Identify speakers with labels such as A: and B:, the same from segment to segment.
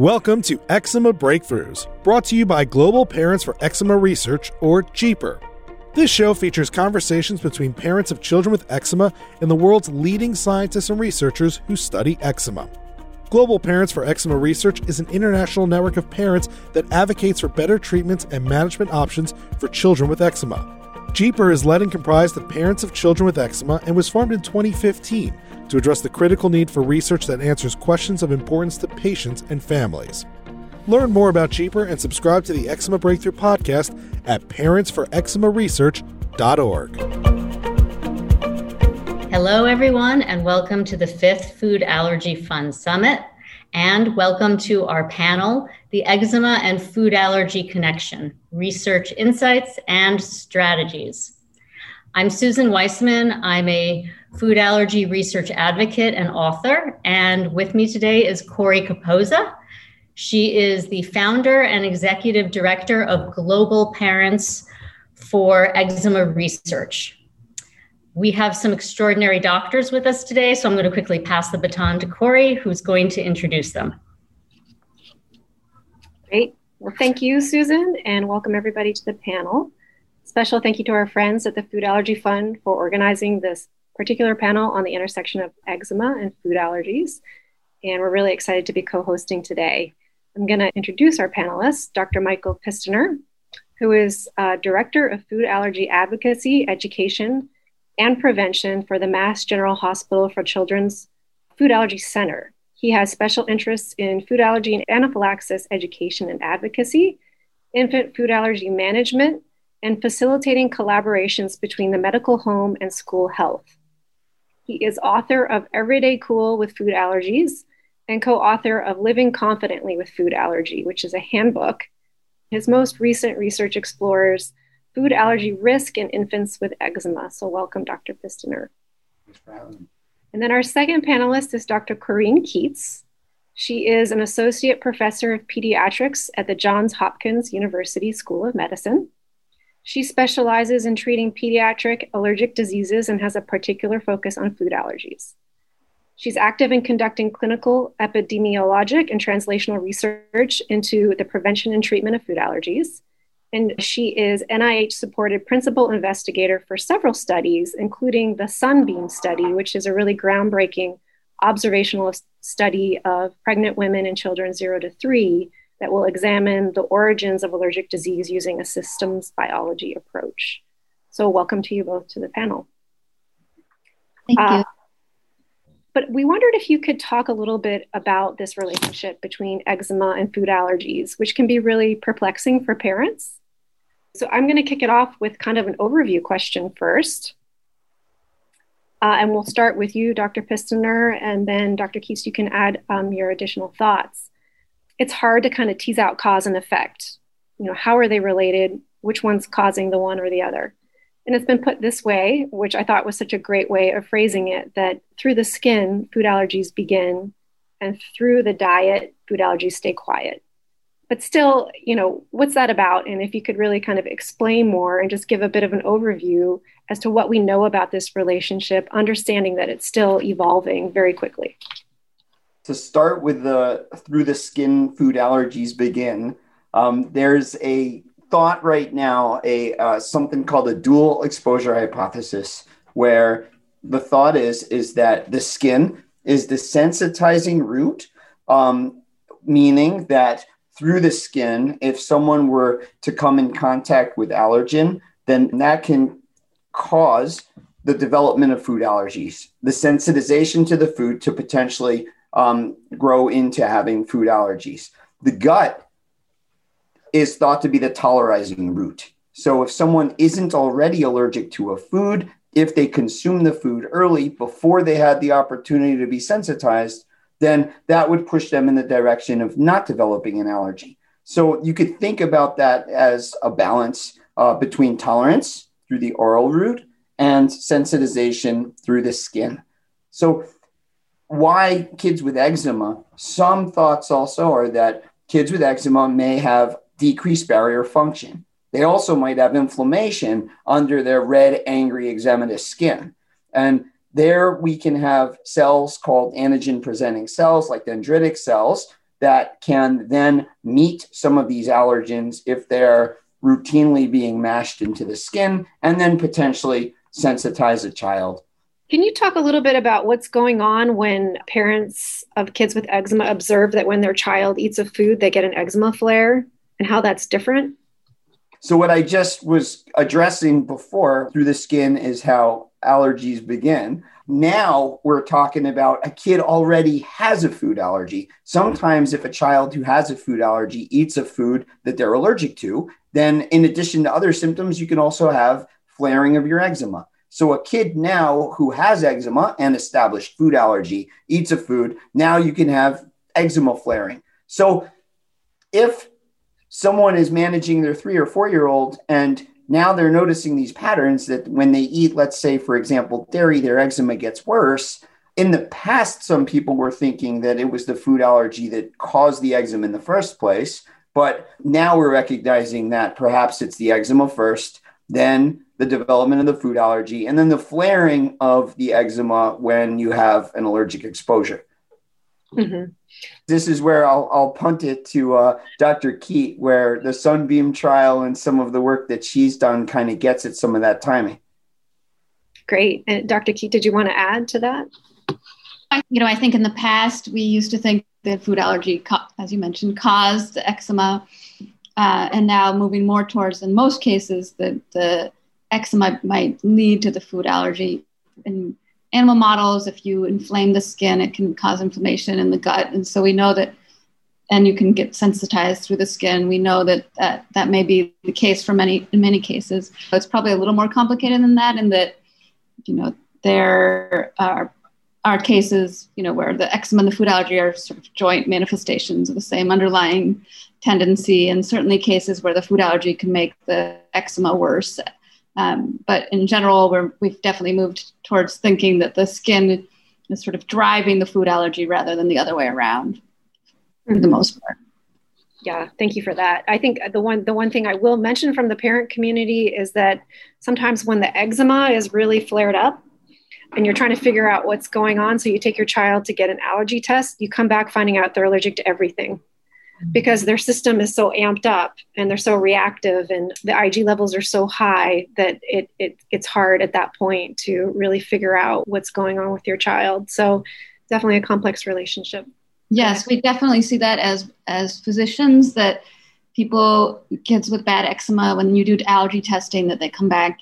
A: Welcome to Eczema Breakthroughs, brought to you by Global Parents for Eczema Research, or GPER. This show features conversations between parents of children with eczema and the world's leading scientists and researchers who study eczema. Global Parents for Eczema Research is an international network of parents that advocates for better treatments and management options for children with eczema. GPER is led and comprised of parents of children with eczema and was formed in 2015 to address the critical need for research that answers questions of importance to patients and families. Learn more about GPER and subscribe to the Eczema Breakthrough podcast at parentsforeczemaresearch.org.
B: Hello, everyone, and welcome to the fifth Food Allergy Fund Summit. And welcome to our panel, The Eczema and Food Allergy Connection Research Insights and Strategies. I'm Susan Weissman. I'm a food allergy research advocate and author. And with me today is Korey Capozza. She is the founder and executive director of Global Parents for Eczema Research. We have some extraordinary doctors with us today, so I'm going to quickly pass the baton to Korey, who's going to introduce them.
C: Great. Well, thank you, Susan, and welcome everybody to the panel. Special thank you to our friends at the Food Allergy Fund for organizing this particular panel on the intersection of eczema and food allergies. And we're really excited to be co hosting today. I'm going to introduce our panelists Dr. Michael Pistiner, who is uh, Director of Food Allergy Advocacy, Education, and Prevention for the Mass General Hospital for Children's Food Allergy Center. He has special interests in food allergy and anaphylaxis education and advocacy, infant food allergy management, and facilitating collaborations between the medical home and school health. He is author of Everyday Cool with Food Allergies and co author of Living Confidently with Food Allergy, which is a handbook. His most recent research explores food allergy risk in infants with eczema. So, welcome, Dr. Pistiner.
D: Thanks for having me.
C: And then our second panelist is Dr. Corinne Keet. She is an associate professor of pediatrics at the Johns Hopkins University School of Medicine. She specializes in treating pediatric allergic diseases and has a particular focus on food allergies. She's active in conducting clinical, epidemiologic, and translational research into the prevention and treatment of food allergies. And she is NIH supported principal investigator for several studies, including the Sunbeam study, which is a really groundbreaking observational study of pregnant women and children zero to three that will examine the origins of allergic disease using a systems biology approach. So, welcome to you both to the panel.
B: Thank uh, you.
C: But we wondered if you could talk a little bit about this relationship between eczema and food allergies, which can be really perplexing for parents. So, I'm going to kick it off with kind of an overview question first. Uh, and we'll start with you, Dr. Pistiner, and then Dr. Keet, you can add um, your additional thoughts it's hard to kind of tease out cause and effect. You know, how are they related? Which one's causing the one or the other? And it's been put this way, which I thought was such a great way of phrasing it that through the skin, food allergies begin, and through the diet, food allergies stay quiet. But still, you know, what's that about? And if you could really kind of explain more and just give a bit of an overview as to what we know about this relationship, understanding that it's still evolving very quickly
D: to start with the through the skin food allergies begin. Um, there's a thought right now, a uh, something called a dual exposure hypothesis, where the thought is is that the skin is the sensitizing route, um, meaning that through the skin, if someone were to come in contact with allergen, then that can cause the development of food allergies, the sensitization to the food to potentially um, grow into having food allergies. The gut is thought to be the tolerizing route. So if someone isn't already allergic to a food, if they consume the food early before they had the opportunity to be sensitized, then that would push them in the direction of not developing an allergy. So you could think about that as a balance uh, between tolerance through the oral route and sensitization through the skin. So why kids with eczema, some thoughts also are that kids with eczema may have decreased barrier function. They also might have inflammation under their red, angry, eczematous skin. And there we can have cells called antigen presenting cells, like dendritic cells, that can then meet some of these allergens if they're routinely being mashed into the skin and then potentially sensitize a child.
C: Can you talk a little bit about what's going on when parents of kids with eczema observe that when their child eats a food, they get an eczema flare and how that's different?
D: So, what I just was addressing before through the skin is how allergies begin. Now we're talking about a kid already has a food allergy. Sometimes, if a child who has a food allergy eats a food that they're allergic to, then in addition to other symptoms, you can also have flaring of your eczema. So, a kid now who has eczema and established food allergy eats a food, now you can have eczema flaring. So, if someone is managing their three or four year old and now they're noticing these patterns that when they eat, let's say, for example, dairy, their eczema gets worse. In the past, some people were thinking that it was the food allergy that caused the eczema in the first place. But now we're recognizing that perhaps it's the eczema first, then the development of the food allergy, and then the flaring of the eczema when you have an allergic exposure. Mm-hmm. This is where I'll, I'll punt it to uh, Dr. Keet, where the Sunbeam trial and some of the work that she's done kind of gets at some of that timing.
C: Great. And Dr. Keet, did you want to add to that?
E: You know, I think in the past we used to think that food allergy, as you mentioned, caused eczema. Uh, and now moving more towards, in most cases, that the eczema might lead to the food allergy. And animal models, if you inflame the skin, it can cause inflammation in the gut. And so we know that, and you can get sensitized through the skin. We know that that, that may be the case for many, in many cases. It's probably a little more complicated than that, in that, you know, there are, are cases, you know, where the eczema and the food allergy are sort of joint manifestations of the same underlying tendency, and certainly cases where the food allergy can make the eczema worse um, but in general, we're, we've definitely moved towards thinking that the skin is sort of driving the food allergy rather than the other way around for the most part.
C: Yeah, thank you for that. I think the one the one thing I will mention from the parent community is that sometimes when the eczema is really flared up and you're trying to figure out what's going on, so you take your child to get an allergy test, you come back finding out they're allergic to everything because their system is so amped up and they're so reactive and the IG levels are so high that it, it it's hard at that point to really figure out what's going on with your child. So definitely a complex relationship.
E: Yes, we definitely see that as as physicians that people kids with bad eczema when you do allergy testing that they come back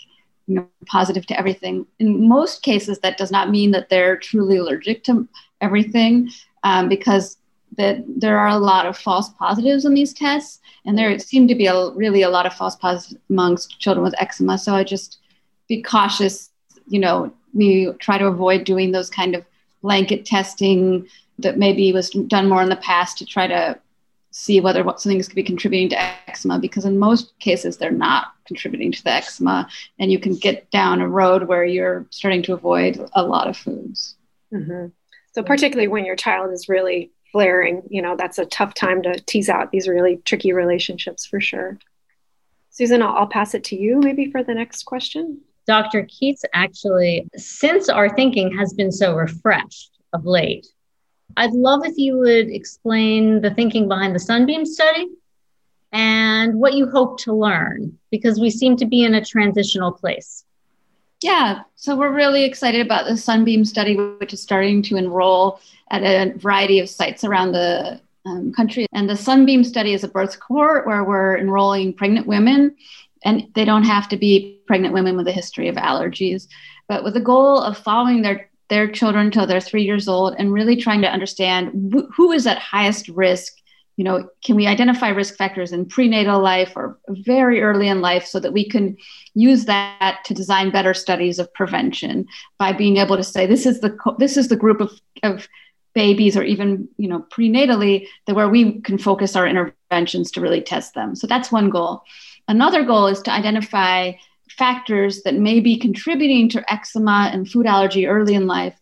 E: you know positive to everything. In most cases that does not mean that they're truly allergic to everything um, because that there are a lot of false positives in these tests, and there seem to be a, really a lot of false positives amongst children with eczema. So I just be cautious. You know, we try to avoid doing those kind of blanket testing that maybe was done more in the past to try to see whether what something could be contributing to eczema because in most cases they're not contributing to the eczema and you can get down a road where you're starting to avoid a lot of foods
C: mm-hmm. so particularly when your child is really flaring, you know, that's a tough time to tease out these really tricky relationships for sure. Susan, I'll, I'll pass it to you maybe for the next question.
B: Dr. Keet, actually, since our thinking has been so refreshed of late, I'd love if you would explain the thinking behind the Sunbeam study and what you hope to learn, because we seem to be in a transitional place.
E: Yeah, so we're really excited about the Sunbeam study, which is starting to enroll at a variety of sites around the um, country. And the Sunbeam study is a birth cohort where we're enrolling pregnant women, and they don't have to be pregnant women with a history of allergies, but with the goal of following their their children until they're three years old and really trying to understand wh- who is at highest risk you know, can we identify risk factors in prenatal life or very early in life so that we can use that to design better studies of prevention by being able to say this is the this is the group of, of babies or even you know prenatally that where we can focus our interventions to really test them. So that's one goal. Another goal is to identify factors that may be contributing to eczema and food allergy early in life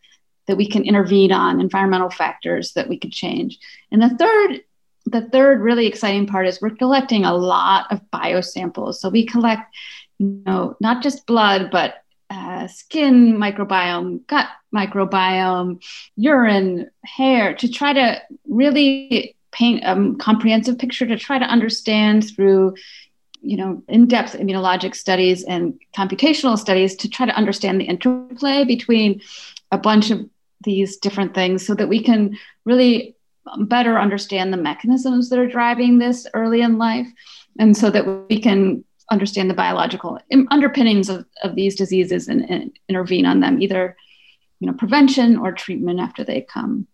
E: that we can intervene on environmental factors that we could change. And the third the third really exciting part is we're collecting a lot of biosamples. So we collect, you know, not just blood, but uh, skin microbiome, gut microbiome, urine, hair, to try to really paint a comprehensive picture to try to understand through you know in-depth immunologic studies and computational studies to try to understand the interplay between a bunch of these different things so that we can really better understand the mechanisms that are driving this early in life and so that we can understand the biological underpinnings of, of these diseases and, and intervene on them either you know prevention or treatment after they come.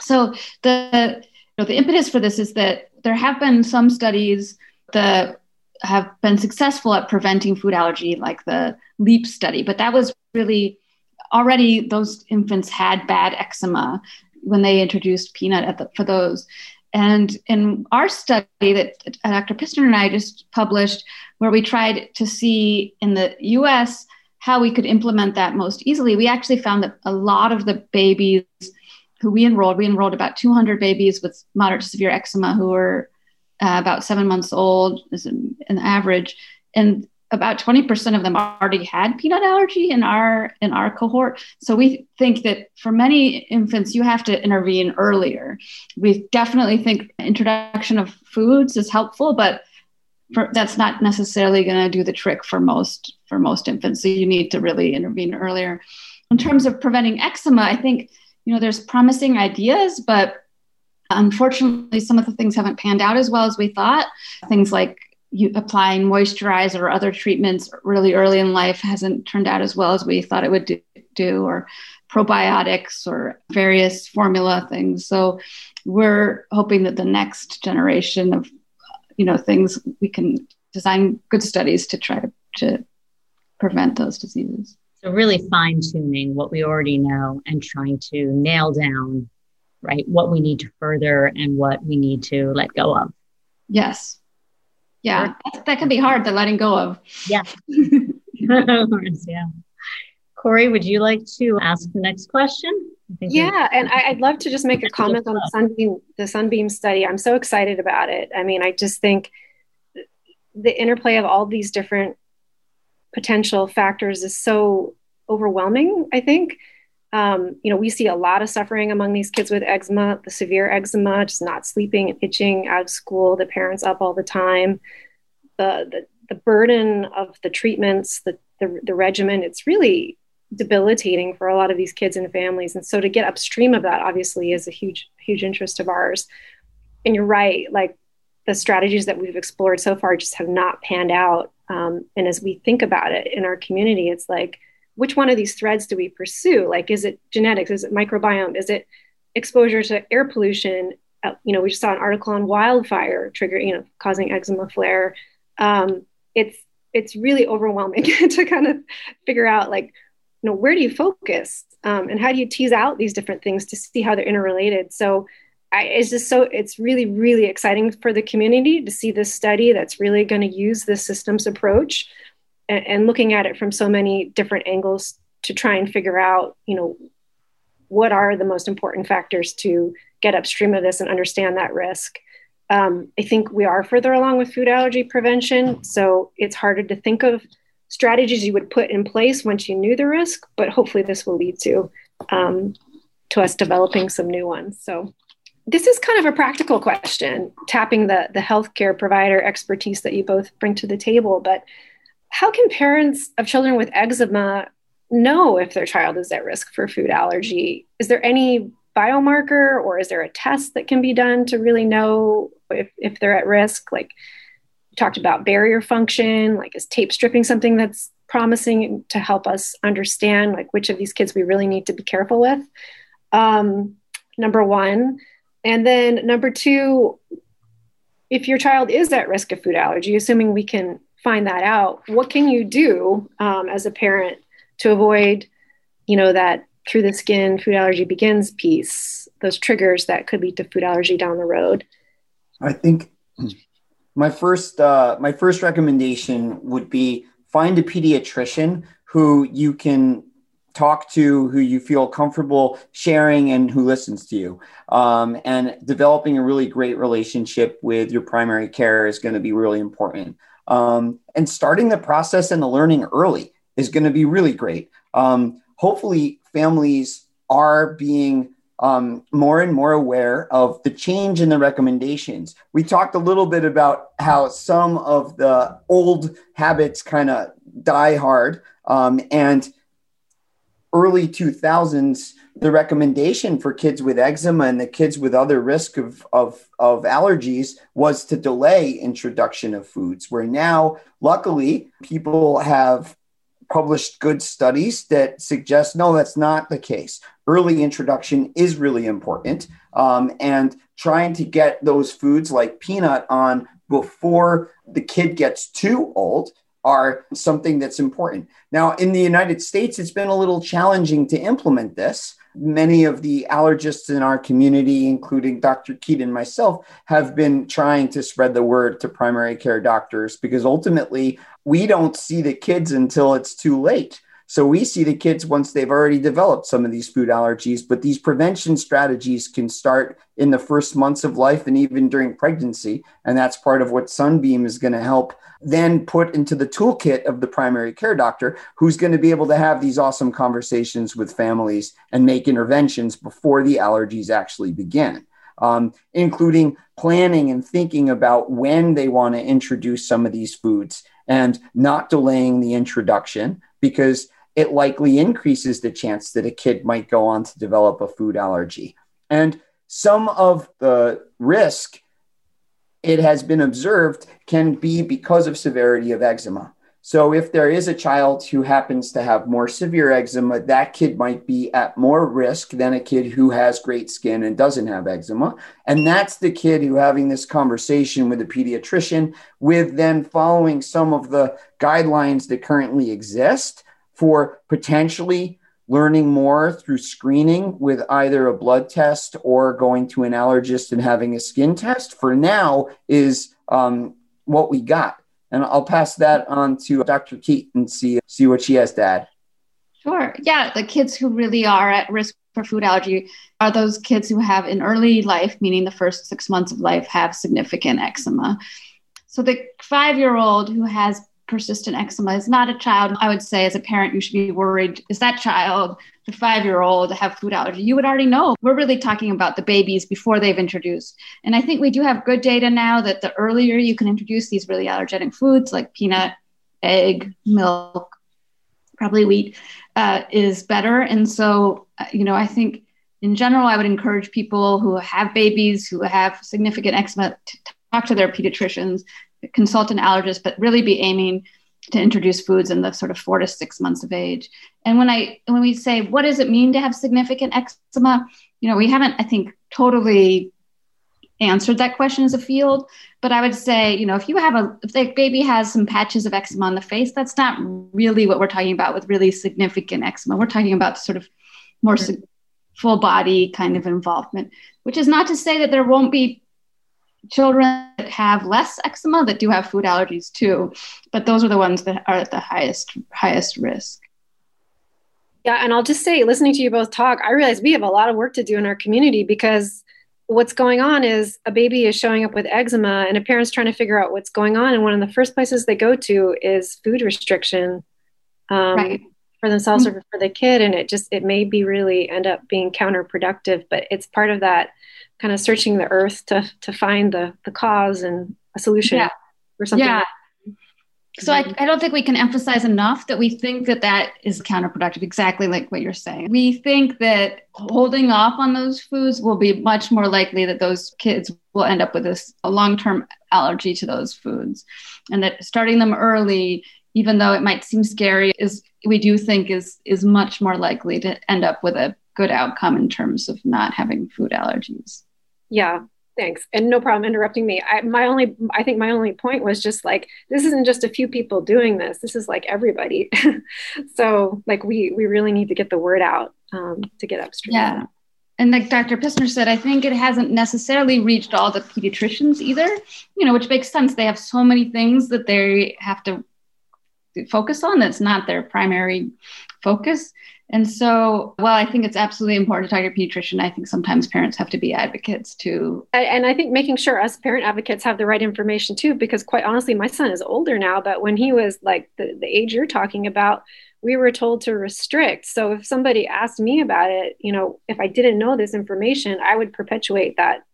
E: So the you know, the impetus for this is that there have been some studies that have been successful at preventing food allergy like the LEAP study but that was really already those infants had bad eczema when they introduced peanut the, for those and in our study that Dr. Pistiner and I just published, where we tried to see in the US how we could implement that most easily, we actually found that a lot of the babies who we enrolled, we enrolled about 200 babies with moderate to severe eczema who were uh, about seven months old, an, an average. And about 20% of them already had peanut allergy in our in our cohort. So we think that for many infants you have to intervene earlier. We definitely think introduction of foods is helpful but for, that's not necessarily going to do the trick for most for most infants. So you need to really intervene earlier. In terms of preventing eczema i think you know there's promising ideas but unfortunately some of the things haven't panned out as well as we thought. Things like applying moisturizer or other treatments really early in life hasn't turned out as well as we thought it would do, do or probiotics or various formula things. So we're hoping that the next generation of you know things we can design good studies to try to, to prevent those diseases.
B: So really fine tuning what we already know and trying to nail down right what we need to further and what we need to let go of.
E: Yes yeah that, that can be hard the letting go of.
B: Yeah. Yeah. Korey would you like to ask the next question?
C: Yeah and I, would love to just make a comment on the sunbeam the sunbeam study. I'm so excited about it. I mean i just think the interplay of all these different potential factors is so overwhelming i think um, you know we see a lot of suffering among these kids with eczema the severe eczema just not sleeping and itching out of school the parents up all the time. The the, the burden of the treatments the, the the regimen it's really debilitating for a lot of these kids and families. And so to get upstream of that obviously is a huge huge interest of ours. And you're right like the strategies that we've explored so far just have not panned out um, and as we think about it in our community it's like which one of these threads do we pursue? Like, is it genetics? Is it microbiome? Is it exposure to air pollution? Uh, you know, we just saw an article on wildfire trigger, you know, causing eczema flare. Um, it's it's really overwhelming to kind of figure out like, you know, where do you focus um, and how do you tease out these different things to see how they're interrelated? So I, it's just so it's really really exciting for the community to see this study that's really going to use this systems approach and, and looking at it from so many different angles to try and figure out, you know, what are the most important factors to get upstream of this and understand that risk. Um, I think we are further along with food allergy prevention, so it's harder to think of strategies you would put in place once you knew the risk. But hopefully, this will lead to um, to us developing some new ones. So, this is kind of a practical question, tapping the the healthcare provider expertise that you both bring to the table. But how can parents of children with eczema know if their child is at risk for food allergy? Is there any biomarker or is there a test that can be done to really know if, if they're at risk? Like talked about barrier function, like is tape stripping something that's promising to help us understand like which of these kids we really need to be careful with? Um, number one. And then number two, if your child is at risk of food allergy, assuming we can find that out, what can you do um, as a parent to avoid, you know, that through the skin food allergy begins piece, those triggers that could lead to food allergy down the road?
D: I think my first uh, my first recommendation would be find a pediatrician who you can talk to, who you feel comfortable sharing, and who listens to you. Um, and developing a really great relationship with your primary care is going to be really important. Um, and starting the process and the learning early is going to be really great. Um, hopefully, families are being um, more and more aware of the change in the recommendations. We talked a little bit about how some of the old habits kind of die hard. Um, and early 2000s, the recommendation for kids with eczema and the kids with other risk of, of, of allergies was to delay introduction of foods, where now, luckily, people have published good studies that suggest no, that's not the case. Early introduction is really important. Um, and trying to get those foods like peanut on before the kid gets too old are something that's important. Now, in the United States, it's been a little challenging to implement this. Many of the allergists in our community, including Dr. Keet and myself, have been trying to spread the word to primary care doctors because ultimately we don't see the kids until it's too late. So we see the kids once they've already developed some of these food allergies, but these prevention strategies can start in the first months of life and even during pregnancy. And that's part of what Sunbeam is going to help then put into the toolkit of the primary care doctor who's going to be able to have these awesome conversations with families and make interventions before the allergies actually begin. Um, including planning and thinking about when they want to introduce some of these foods and not delaying the introduction because it likely increases the chance that a kid might go on to develop a food allergy. And some of the risk it has been observed can be because of severity of eczema. So, if there is a child who happens to have more severe eczema, that kid might be at more risk than a kid who has great skin and doesn't have eczema. And that's the kid who having this conversation with a pediatrician, with then following some of the guidelines that currently exist for potentially learning more through screening with either a blood test or going to an allergist and having a skin test for now is um, what we got. And I'll pass that on to Dr. Keet and see, see what she has to add.
E: Sure. Yeah. The kids who really are at risk for food allergy are those kids who have in early life, meaning the first six months of life, have significant eczema. So the five year old who has persistent eczema is not a child. I would say, as a parent, you should be worried is that child, the five year old, have food allergy? You would already know. We're really talking about the babies before they've introduced. And I think we do have good data now that the earlier you can introduce these really allergenic foods like peanut, egg, milk, probably wheat, uh, is better. And so, uh, you know, I think in general, I would encourage people who have babies who have significant eczema to talk to their pediatricians consult an allergist, but really be aiming to introduce foods in the sort of four to six months of age. And when I when we say what does it mean to have significant eczema, you know, we haven't, I think, totally answered that question as a field. But I would say, you know, if you have a if the baby has some patches of eczema on the face, that's not really what we're talking about with really significant eczema. We're talking about sort of more mm-hmm. full body kind of involvement, which is not to say that there won't be children that have less eczema that do have food allergies too, but those are the ones that are at the highest highest risk.
C: Yeah, and I'll just say, listening to you both talk, I realize we have a lot of work to do in our community because what's going on is a baby is showing up with eczema and a parent's trying to figure out what's going on and one of the first places they go to is food restriction um, right. for themselves mm-hmm. or for the kid and it just it may be really end up being counterproductive but it's part of that kind of searching the earth to to find the the cause and a solution yeah. or something. Yeah.
E: So I, I don't think we can emphasize enough that we think that that is counterproductive, exactly like what you're saying. We think that holding off on those foods will be much more likely that those kids will end up with this, a long-term allergy to those foods. And that starting them early, even though it might seem scary, is we do think is is much more likely to end up with a good outcome in terms of not having food allergies.
C: Yeah, thanks. And no problem interrupting me. I my only I think my only point was just like this isn't just a few people doing this. This is like everybody. so like we we really need to get the word out um, to get upstream.
E: Yeah. And like Dr. Pistiner said, I think it hasn't necessarily reached all the pediatricians either, you know, which makes sense. They have so many things that they have to focus on that's not their primary focus. And so, well, I think it's absolutely important to talk to a pediatrician. I think sometimes parents have to be advocates too.
C: And I think making sure us parent advocates have the right information too, because quite honestly, my son is older now, but when he was like the, the age you're talking about, we were told to restrict. So if somebody asked me about it, you know, if I didn't know this information, I would perpetuate that,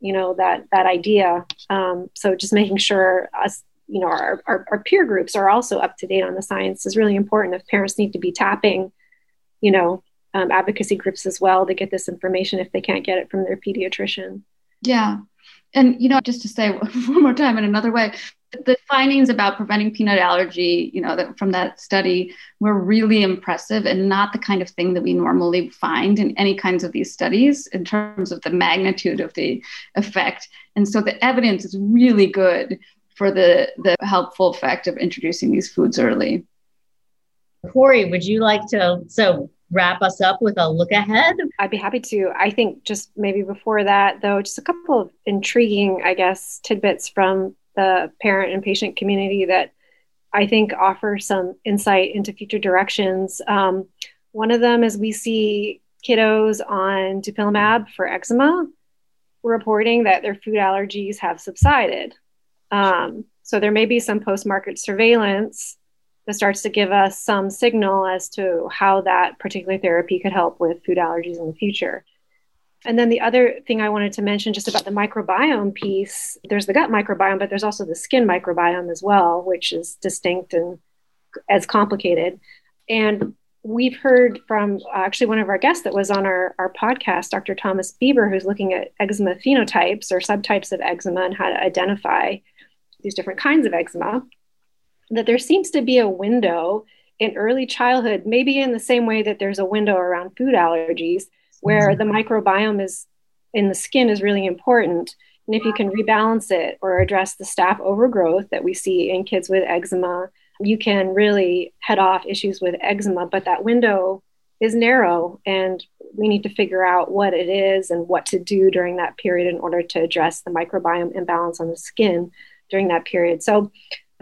C: you know, that that idea. Um, so just making sure us, you know, our, our, our peer groups are also up to date on the science is really important. If parents need to be tapping, you know, um, advocacy groups as well to get this information if they can't get it from their pediatrician.
E: Yeah. And, you know, just to say one more time in another way, the findings about preventing peanut allergy, you know, that, from that study were really impressive and not the kind of thing that we normally find in any kinds of these studies in terms of the magnitude of the effect. And so the evidence is really good for the, the helpful effect of introducing these foods early.
B: Korey, would you like to? So wrap us up with a look ahead?
C: I'd be happy to. I think just maybe before that, though, just a couple of intriguing, I guess, tidbits from the parent and patient community that I think offer some insight into future directions. Um, one of them is we see kiddos on dupilumab for eczema reporting that their food allergies have subsided. Um, so there may be some post market surveillance that starts to give us some signal as to how that particular therapy could help with food allergies in the future. And then the other thing I wanted to mention just about the microbiome piece there's the gut microbiome, but there's also the skin microbiome as well, which is distinct and as complicated. And we've heard from uh, actually one of our guests that was on our, our podcast, Dr. Thomas Bieber, who's looking at eczema phenotypes or subtypes of eczema and how to identify these different kinds of eczema that there seems to be a window in early childhood, maybe in the same way that there's a window around food allergies, where mm-hmm. the microbiome is in the skin is really important. And if you can rebalance it or address the staph overgrowth that we see in kids with eczema, you can really head off issues with eczema. But that window is narrow, and we need to figure out what it is and what to do during that period in order to address the microbiome imbalance on the skin during that period. So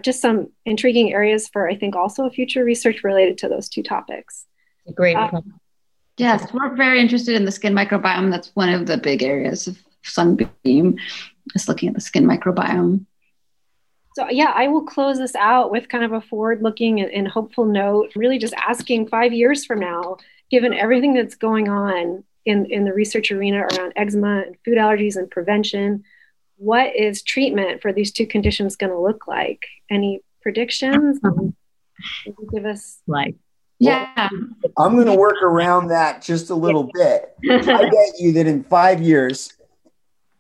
C: just some intriguing areas for, I think, also future research related to those two topics.
B: Great uh.
E: Yes, we're very interested in the skin microbiome. That's one of the big areas of Sunbeam, is looking at the skin microbiome.
C: So, yeah, I will close this out with kind of a forward looking and, and hopeful note, really just asking five years from now, given everything that's going on in, in the research arena around eczema and food allergies and prevention, what is treatment for these two conditions going to look like? Any predictions? Uh-huh. Um, give us
B: like
E: yeah.
D: I'm going to work around that just a little bit. I bet you that in five years,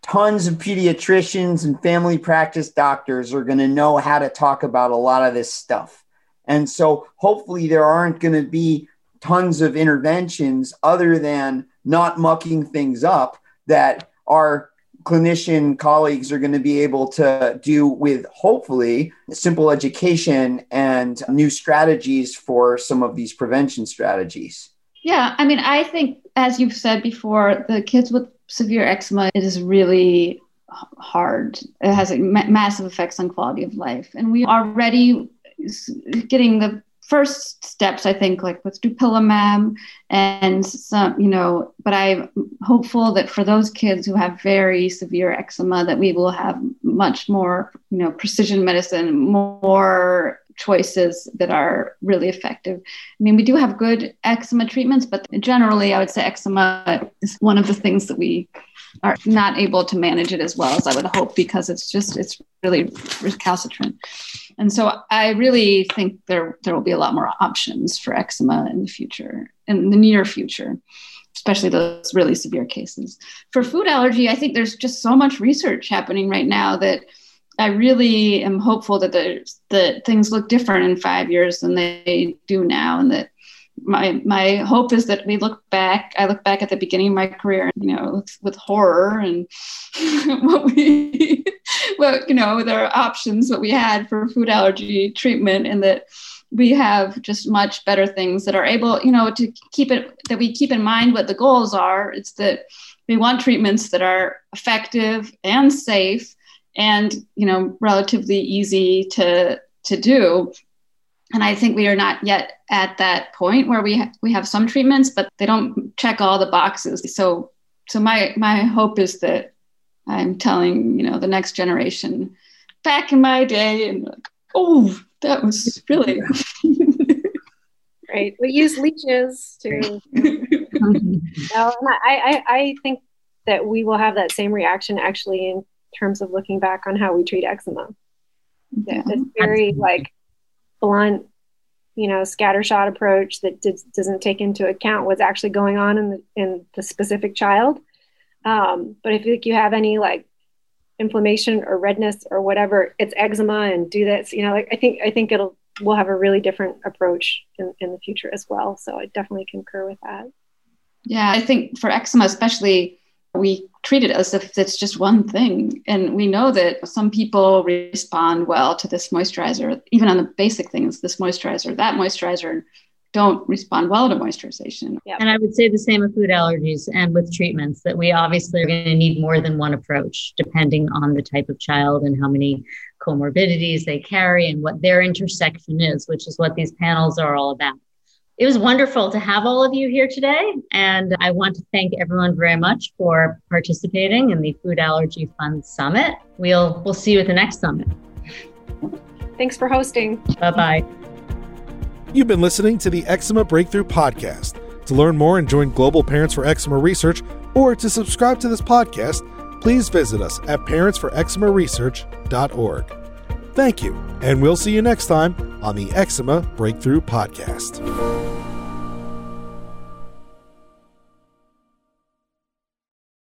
D: tons of pediatricians and family practice doctors are going to know how to talk about a lot of this stuff. And so hopefully there aren't going to be tons of interventions other than not mucking things up that are clinician colleagues are going to be able to do with hopefully simple education and new strategies for some of these prevention strategies.
E: Yeah, I mean, I think, as you've said before, the kids with severe eczema it is really hard. It has massive effects on quality of life. And we are already getting the first steps, I think, like with dupilumab and some, you know, but I'm hopeful that for those kids who have very severe eczema, that we will have much more, you know, precision medicine, more choices that are really effective. I mean, we do have good eczema treatments, but generally, I would say eczema is one of the things that we are not able to manage it as well as I would hope because it's just it's really recalcitrant. And so I really think there there will be a lot more options for eczema in the future, in the near future, especially those really severe cases. For food allergy, I think there's just so much research happening right now that I really am hopeful that there's that things look different in five years than they do now, and that my my hope is that we look back. I look back at the beginning of my career, you know, with, horror and what we well, you know, there are options that we had for food allergy treatment and that we have just much better things that are able, you know, to keep it that we keep in mind what the goals are. It's that we want treatments that are effective and safe and, you know, relatively easy to to do. And I think we are not yet at that point where we ha- we have some treatments, but they don't check all the boxes. So so my my hope is that I'm telling, you know, the next generation back in my day and like, oh, that was really
C: right? We use leeches to. no, I, I, I think that we will have that same reaction actually in terms of looking back on how we treat eczema. Yeah. It's very like blunt, you know, scattershot approach that did, doesn't take into account what's actually going on in the in the specific child. Um, but if like, you have any like inflammation or redness or whatever, it's eczema and do this, you know, like I think I think it'll we'll have a really different approach in, in the future as well. So I definitely concur with that.
E: Yeah, I think for eczema especially, we treat it as if it's just one thing. And we know that some people respond well to this moisturizer, even on the basic things, this moisturizer, that moisturizer, don't respond well to moisturization.
B: Yep. And I would say the same with food allergies and with treatments that we obviously are going to need more than one approach depending on the type of child and how many comorbidities they carry and what their intersection is, which is what these panels are all about. It was wonderful to have all of you here today. And I want to thank everyone very much for participating in the Food Allergy Fund Summit. We'll, we'll see you at the next summit.
C: Thanks for hosting.
B: Bye bye.
A: You've been listening to the Eczema Breakthrough Podcast. To learn more and join Global Parents for Eczema Research or to subscribe to this podcast, please visit us at parentsforeczemaresearch.org. Thank you, and we'll see you next time on the Eczema Breakthrough Podcast.